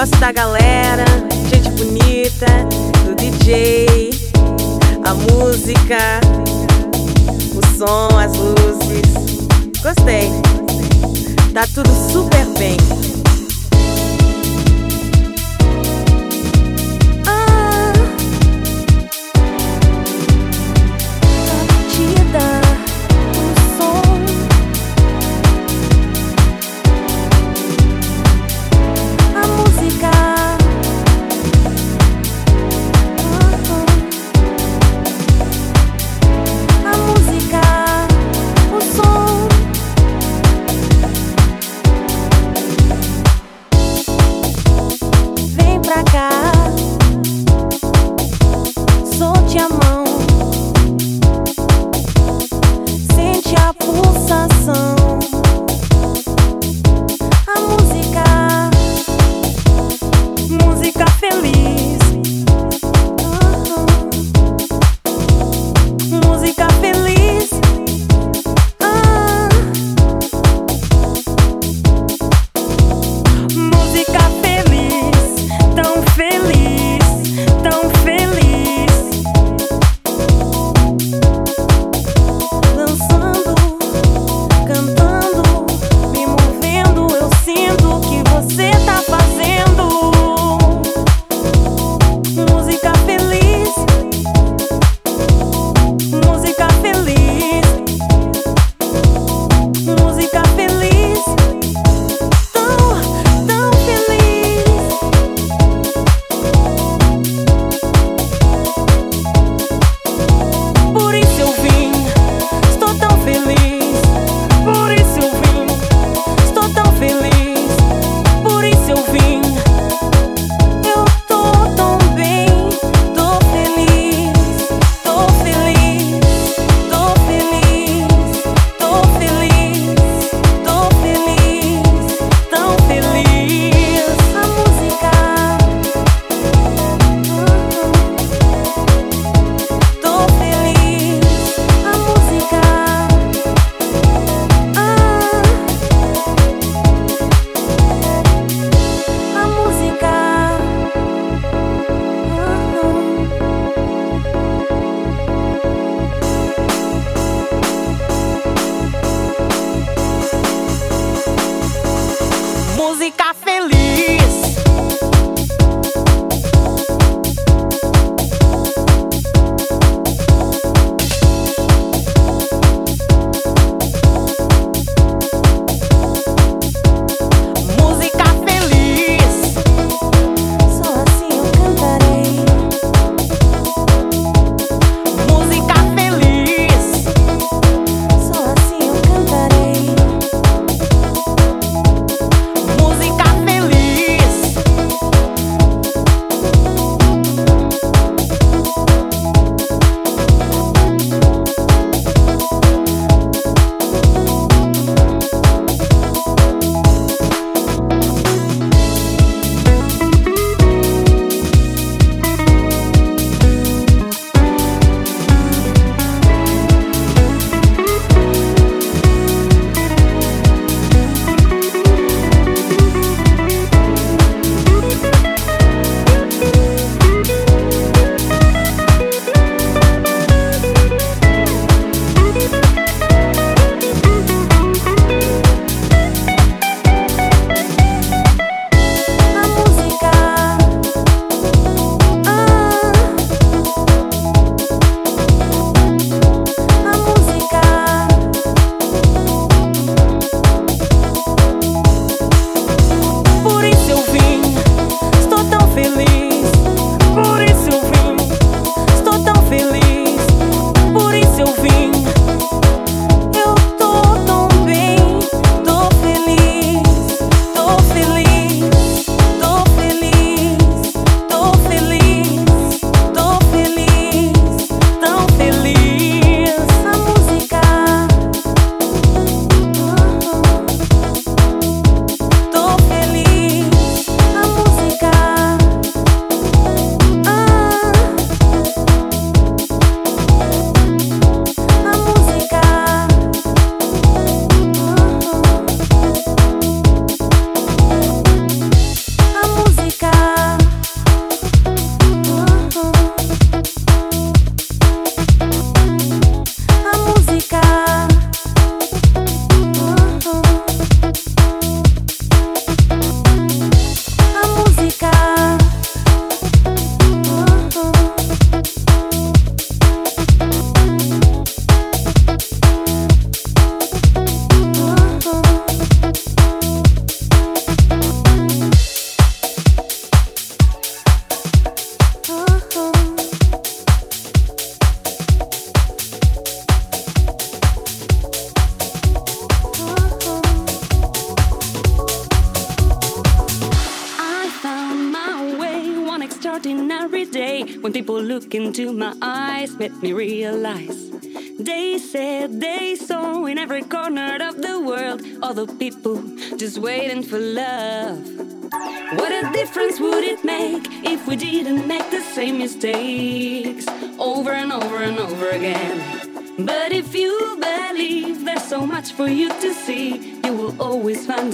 Gosto da galera, gente bonita, do DJ, a música, o som, as luzes. Gostei. Tá tudo super bem.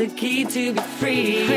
The key to be free.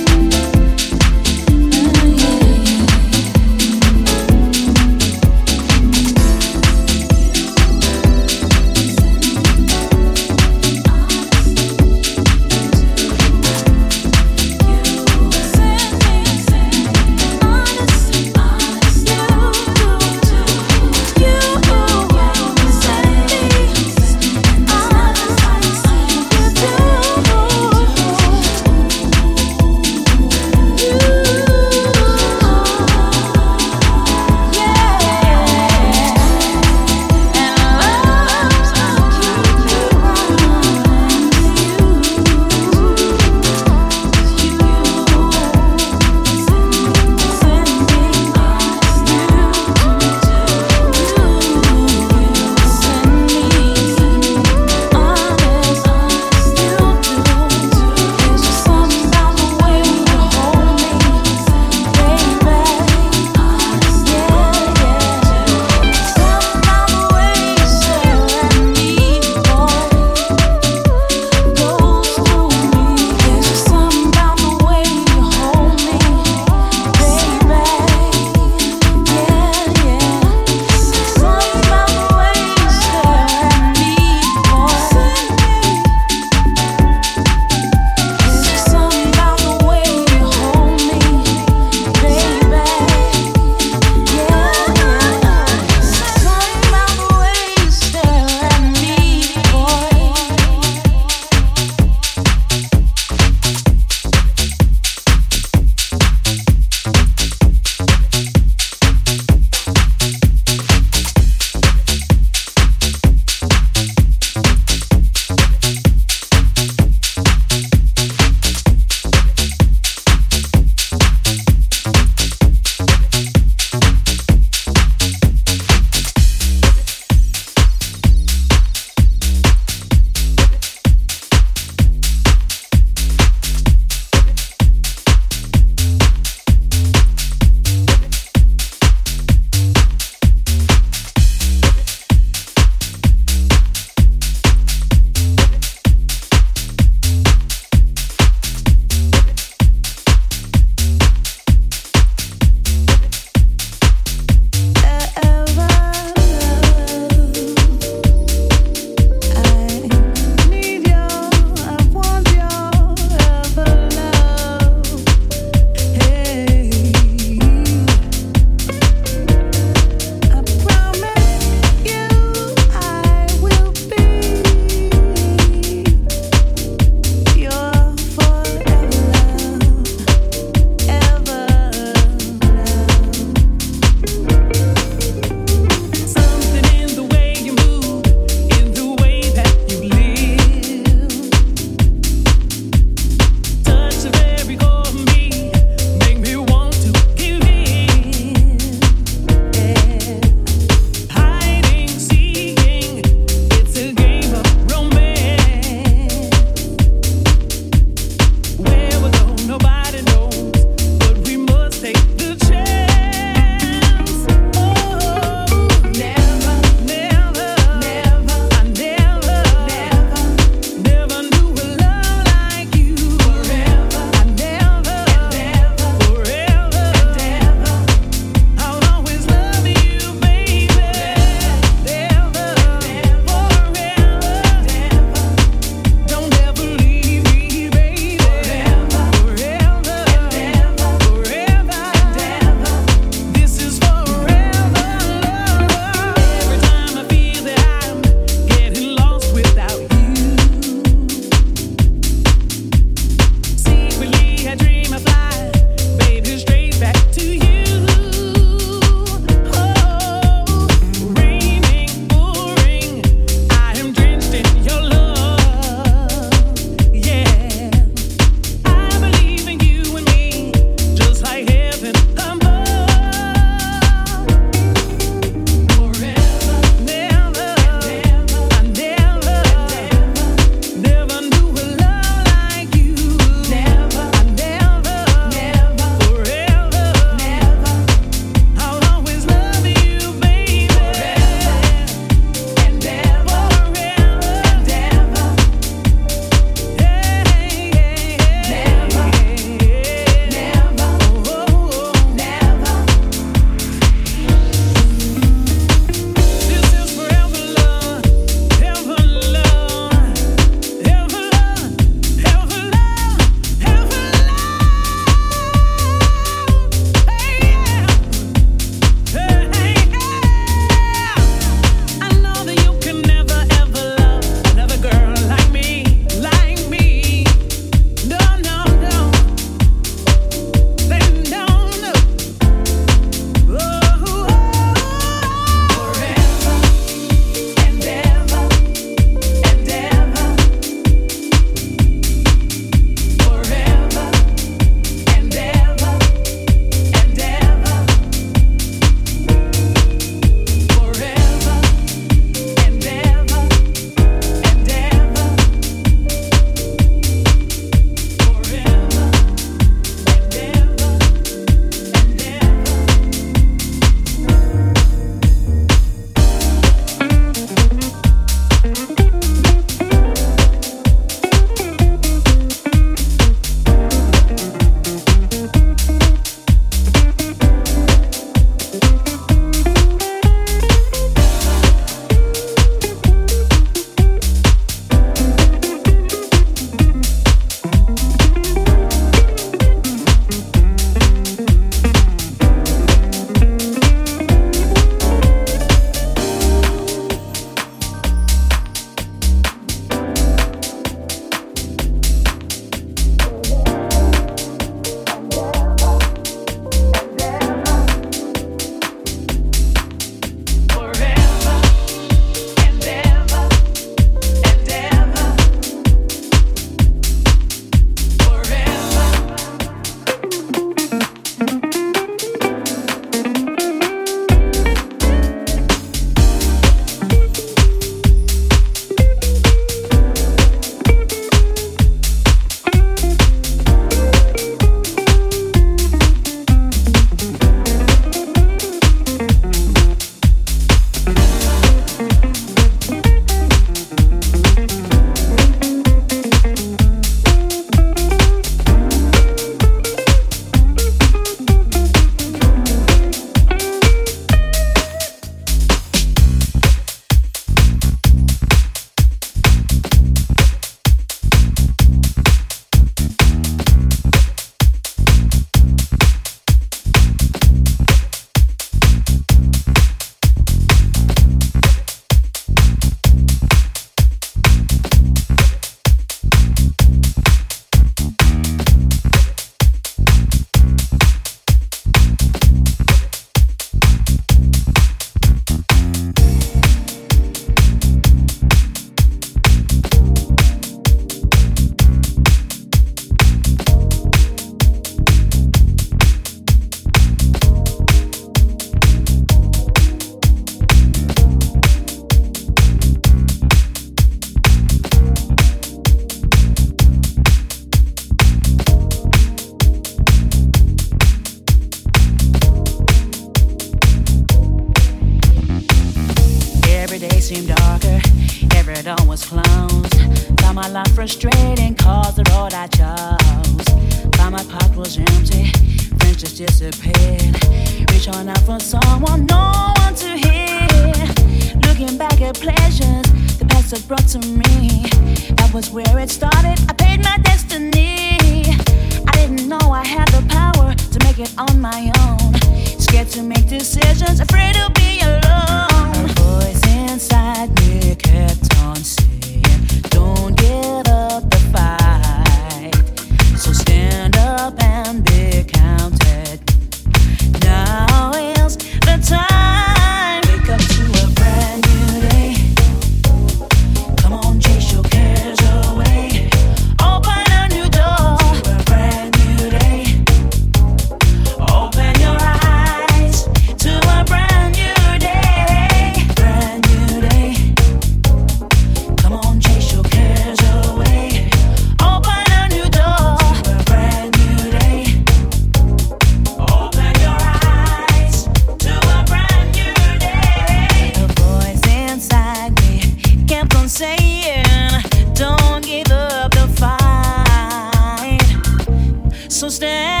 so stand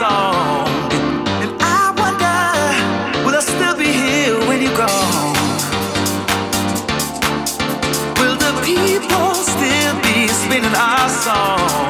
song. And I wonder, will I still be here when you're gone? Will the people still be spinning our song?